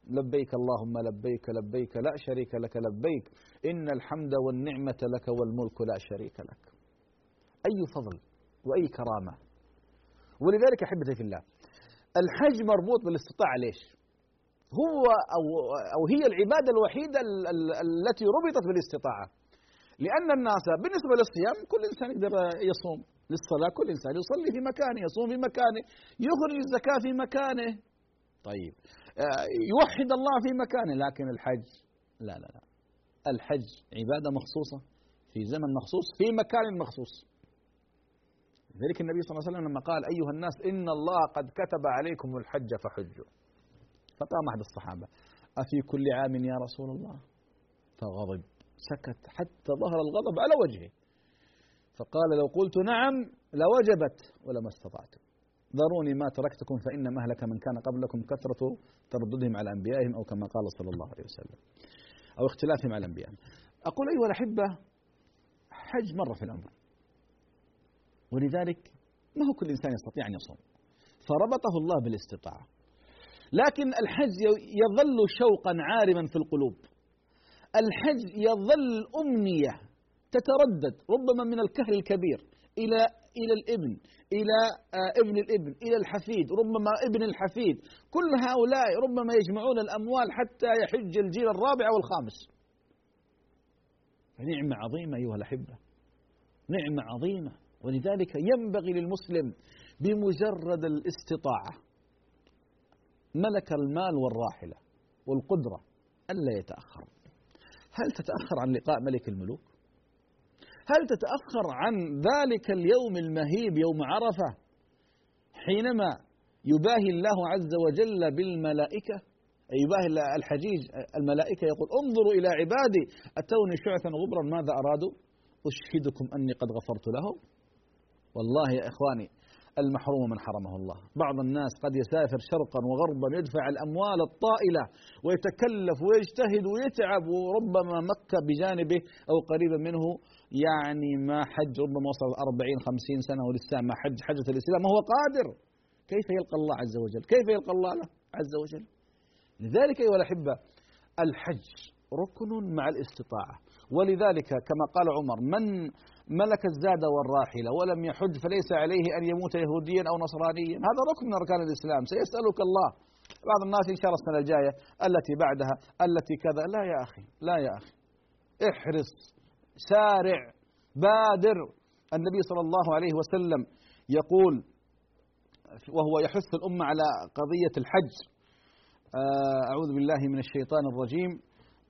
لبيك اللهم لبيك لبيك لا شريك لك لبيك. إن الحمد والنعمة لك والملك لا شريك لك. أي فضل وأي كرامة. ولذلك أحبتي في الله الحج مربوط بالاستطاعة ليش؟ هو أو, أو هي العبادة الوحيدة التي ربطت بالاستطاعة. لأن الناس بالنسبة للصيام كل إنسان يقدر يصوم للصلاة كل إنسان يصلي في مكانه يصوم في مكانه يخرج الزكاة في مكانه. طيب. يوحد الله في مكانه لكن الحج لا لا لا. الحج عبادة مخصوصة في زمن مخصوص في مكان مخصوص. لذلك النبي صلى الله عليه وسلم لما قال أيها الناس إن الله قد كتب عليكم الحج فحجوا. فقام أحد الصحابة أفي كل عام يا رسول الله؟ فغضب سكت حتى ظهر الغضب على وجهه. فقال لو قلت نعم لوجبت ولما استطعت. ذروني ما تركتكم فإن مهلك من كان قبلكم كثرة ترددهم على أنبيائهم أو كما قال صلى الله عليه وسلم. أو اختلافهم على أنبيائهم أقول أيها الأحبة حج مرة في العمر. ولذلك ما هو كل إنسان يستطيع أن يصوم. فربطه الله بالاستطاعة. لكن الحج يظل شوقا عارما في القلوب. الحج يظل أمنية تتردد ربما من الكهل الكبير إلى إلى الإبن إلى آه، ابن الإبن إلى الحفيد ربما ابن الحفيد. كل هؤلاء ربما يجمعون الأموال حتى يحج الجيل الرابع والخامس. نعمة عظيمة أيها الأحبة. نعمة عظيمة. ولذلك ينبغي للمسلم بمجرد الاستطاعة ملك المال والراحلة والقدرة ألا يتأخر. هل تتأخر عن لقاء ملك الملوك؟ هل تتأخر عن ذلك اليوم المهيب يوم عرفة حينما يباهي الله عز وجل بالملائكة؟ يباهي الحجيج الملائكة يقول انظروا إلى عبادي أتوني شعثا غبرا ماذا أرادوا؟ أشهدكم أني قد غفرت لهم؟ والله يا إخواني المحروم من حرمه الله. بعض الناس قد يسافر شرقا وغربا يدفع الأموال الطائلة ويتكلف ويجتهد ويتعب وربما مكة بجانبه أو قريبا منه يعني ما حج ربما وصل 40 50 سنة ولسه ما حج حجة الإسلام وهو قادر. كيف يلقى الله عز وجل؟ كيف يلقى الله له عز وجل؟ لذلك أيها الأحبة الحج ركن مع الاستطاعة. ولذلك كما قال عمر من ملك الزاد والراحلة ولم يحج فليس عليه أن يموت يهوديا أو نصرانيا. هذا ركن من أركان الإسلام. سيسألك الله. بعض الناس إن شاء الله السنة الجاية التي بعدها التي كذا. لا يا أخي لا يا أخي. احرص. سارع بادر. النبي صلى الله عليه وسلم يقول وهو يحث الأمة على قضية الحج. آه، أعوذ بالله من الشيطان الرجيم.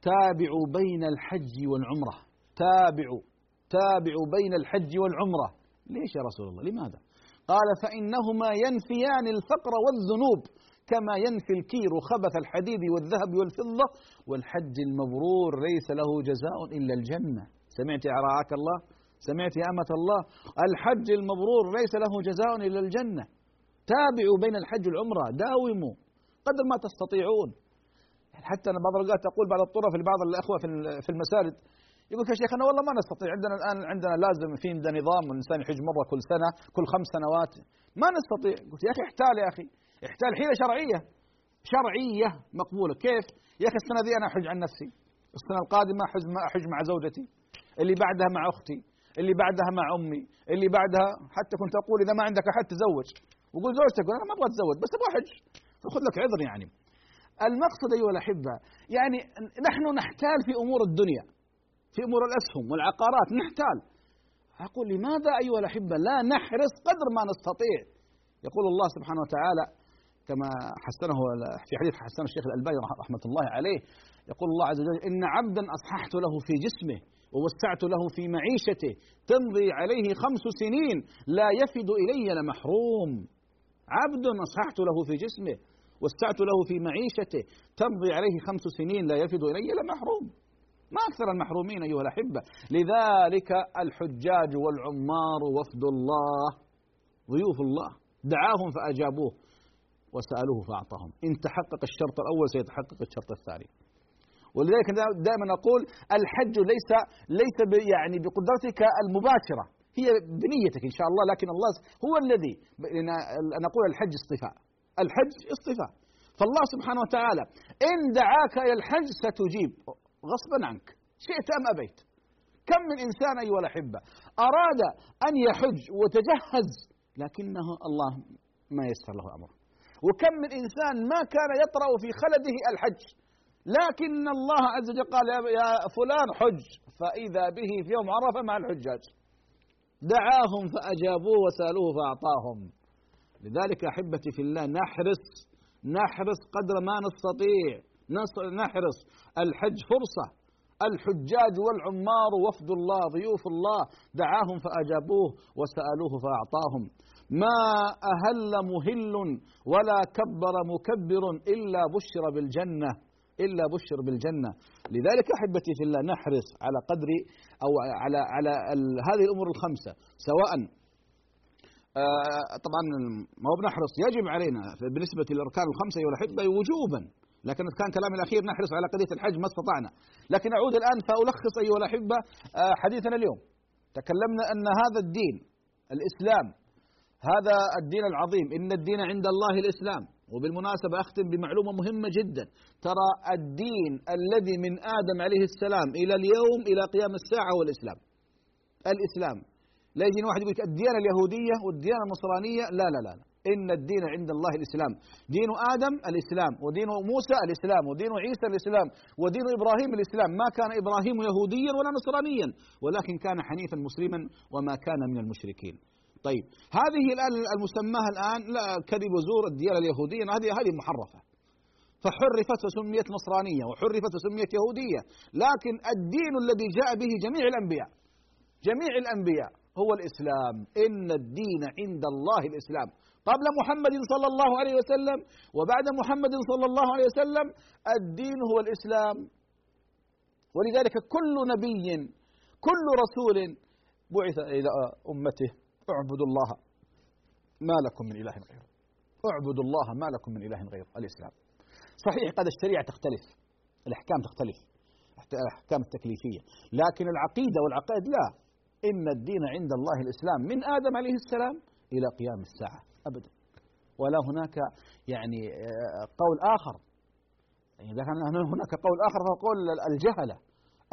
تابعوا بين الحج والعمرة. تابعوا تابعوا بين الحج والعمرة. ليش يا رسول الله؟ لماذا؟ قال فإنهما ينفيان الفقر والذنوب كما ينفي الكير خبث الحديد والذهب والفضة. والحج المبرور ليس له جزاء إلا الجنة. سمعت يا رعاك الله سمعت يا أمة الله الحج المبرور ليس له جزاء إلا الجنة. تابعوا بين الحج والعمرة داوموا قدر ما تستطيعون. حتى أنا بعض الأوقات أقول بعض الطرف لبعض الأخوة في المساجد يقول يا شيخ أنا والله ما نستطيع عندنا الآن عندنا لازم في عندنا نظام والإنسان يحج مرة كل سنة كل خمس سنوات. ما نستطيع. قلت يا أخي احتال يا أخي احتال حيلة شرعية. شرعية مقبولة. كيف؟ يا أخي السنة ذي أنا أحج عن نفسي السنة القادمة أحج مع زوجتي. اللي بعدها مع أختي اللي بعدها مع أمي اللي بعدها حتى كنت أقول إذا ما عندك أحد تزوج. وقول زوجتك أنا ما أبغى أتزوج بس أبغى أحج. فخذ لك عذر يعني. المقصد أيها الأحبة يعني نحن نحتال في أمور الدنيا في أمور الأسهم والعقارات نحتال. أقول لماذا أيها الأحبة لا نحرص قدر ما نستطيع؟ يقول الله سبحانه وتعالى كما حسنه في حديث حسن الشيخ الألباني رحمة الله عليه يقول الله عز وجل إن عبدا أصححت له في جسمه ووسعت له في معيشته تمضي عليه خمس سنين لا يفد إلي لمحروم. عبد أصححت له في جسمه وسعت له في معيشته تمضي عليه خمس سنين لا يفد إلي لمحروم. ما أكثر المحرومين أيها الأحبة. لذلك الحجاج والعمار وفد الله ضيوف الله دعاهم فأجابوه. وسألوه فأعطاهم. إن تحقق الشرط الأول سيتحقق الشرط الثاني. ولذلك دائما أقول الحج ليس ليس يعني بقدرتك المباشرة. هي بنيتك إن شاء الله لكن الله هو الذي أنا أقول الحج اصطفاء. الحج اصطفاء. فالله سبحانه وتعالى إن دعاك إلى الحج ستجيب. غصبا عنك. شئت أم أبيت. كم من إنسان أيها الأحبة أراد أن يحج وتجهز لكنه الله ما يسر له أمره. وكم من إنسان ما كان يطرأ في خلده الحج. لكن الله عز وجل قال يا فلان حج. فإذا به في يوم عرفة مع الحجاج. دعاهم فأجابوه وسألوه فأعطاهم. لذلك أحبتي في الله نحرص نحرص قدر ما نستطيع. نحرص. الحج فرصة. الحجاج والعمار وفد الله ضيوف الله دعاهم فأجابوه وسألوه فأعطاهم. ما أهل مهل ولا كبر مكبر إلا بشر بالجنة إلا بشر بالجنة. لذلك أحبتي في الله نحرص على قدر أو على على هذه الأمور الخمسة. سواء آه، طبعا ما هو بنحرص يجب علينا بالنسبة للأركان الخمسة أيها الأحبة وجوبا. لكن كان كلامي الأخير نحرص على قضية الحج ما استطعنا. لكن أعود الآن فألخص أيها الأحبة آه، حديثنا اليوم. تكلمنا أن هذا الدين الإسلام هذا الدين العظيم إن الدين عند الله الإسلام. وبالمناسبة أختم بمعلومة مهمة جدا. ترى الدين الذي من آدم عليه السلام إلى اليوم إلى قيام الساعة هو الإسلام. الإسلام. لا يجي واحد يقول الديانة اليهودية والديانة النصرانية لا لا لا, لا. إن الدين عند الله الإسلام. دين آدم الإسلام ودين موسى الإسلام ودين عيسى الإسلام ودين إبراهيم الإسلام. ما كان إبراهيم يهوديا ولا نصرانيا ولكن كان حنيفا مسلما وما كان من المشركين. طيب هذه الآن المسماها الآن لا كذب وزور الديانة اليهودية هذه هذه محرفة. فحرفت وسميت نصرانية وحرفت وسميت يهودية. لكن الدين الذي جاء به جميع الأنبياء جميع الأنبياء هو الإسلام. إن الدين عند الله الإسلام. قبل محمد صلى الله عليه وسلم وبعد محمد صلى الله عليه وسلم الدين هو الإسلام. ولذلك كل نبي كل رسول بعث إلى أمته اعبدوا الله ما لكم من إله غيره. اعبدوا الله ما لكم من إله غيره الإسلام. صحيح قد الشريعة تختلف الأحكام تختلف الأحكام التكليفية لكن العقيدة والعقائد لا. إن الدين عند الله الإسلام من آدم عليه السلام إلى قيام الساعة. أبدا. ولا هناك يعني آه، قول آخر. يعني إذا كان هناك قول آخر فهو قول الجهلة.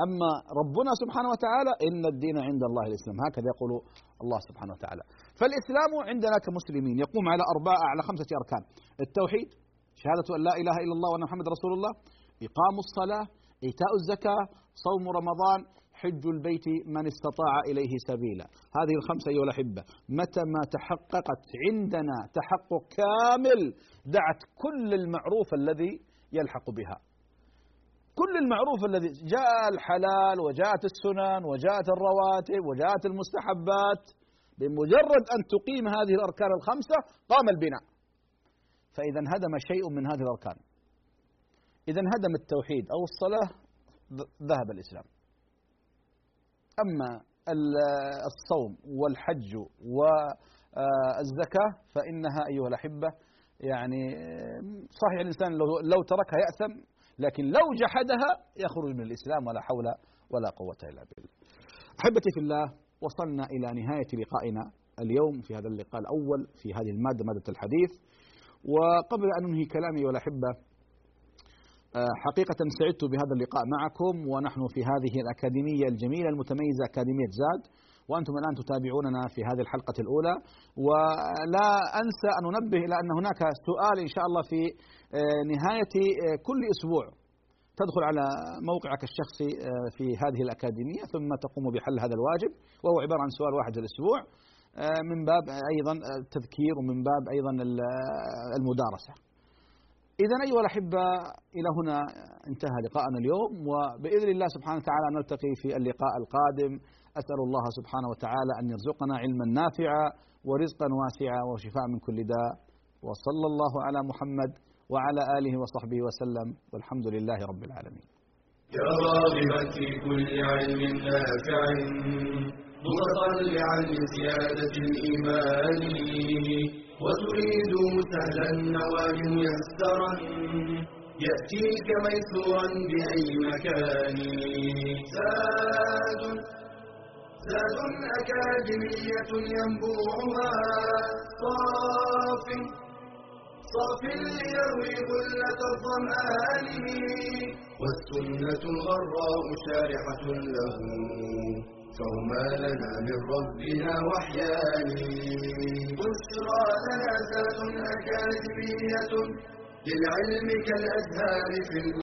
أما ربنا سبحانه وتعالى إن الدين عند الله الإسلام. هكذا يقول الله سبحانه وتعالى. فالإسلام عندنا كمسلمين. يقوم على أربعة على خمسة أركان. التوحيد شهادة أن لا إله إلا الله وأن محمد رسول الله. إقام الصلاة إيتاء الزكاة صوم رمضان. حج البيت من استطاع إليه سبيلا. هذه الخمسة أيها الأحبة متى ما تحققت عندنا تحقق كامل دعت كل المعروف الذي يلحق بها. كل المعروف الذي جاء الحلال وجاءت السنن وجاءت الرواتب وجاءت المستحبات بمجرد أن تقيم هذه الأركان الخمسة قام البناء. فإذا انهدم شيء من هذه الأركان. إذا انهدم التوحيد أو الصلاة ذهب الإسلام. أما الصوم والحج والزكاة فإنها أيها الأحبة يعني صحيح الإنسان لو تركها يأثم لكن لو جحدها يخرج من الإسلام ولا حول ولا قوة إلا بالله. أحبتي في الله وصلنا إلى نهاية لقائنا اليوم في هذا اللقاء الأول في هذه المادة مادة الحديث. وقبل أن أنهي كلامي والأحبة حقيقة سعدت بهذا اللقاء معكم ونحن في هذه الأكاديمية الجميلة المتميزة أكاديمية زاد وأنتم الآن تتابعوننا في هذه الحلقة الأولى. ولا أنسى أن أنبه إلى أن هناك سؤال إن شاء الله في آه، نهاية آه، كل أسبوع تدخل على موقعك الشخصي في هذه الأكاديمية ثم تقوم بحل هذا الواجب وهو عبارة عن سؤال واحد الأسبوع من باب أيضا التذكير ومن باب أيضا المدارسة. إذا أيها الأحبة إلى هنا انتهى لقاءنا اليوم وبإذن الله سبحانه وتعالى نلتقي في اللقاء القادم. أسأل الله سبحانه وتعالى أن يرزقنا علما نافعا ورزقا واسعا وشفاء من كل داء. وصلى الله على محمد وعلى آله وصحبه وسلم. والحمد لله رب العالمين. يا راغبا في كل علم نافع. متطلعا لزيادة الإيمان. وتريد سهلا النوال ميسرا. يأتيك ميسورا بأي مكان. زاد زاد أكاديمية ينبوعها. صاف صاف ليروي غلة الظمآن. والسنة الغراء شارحة له. فهما لنا من ربنا وحيان بشرى لنا ذات أكاديمية للعلم كالأزهار في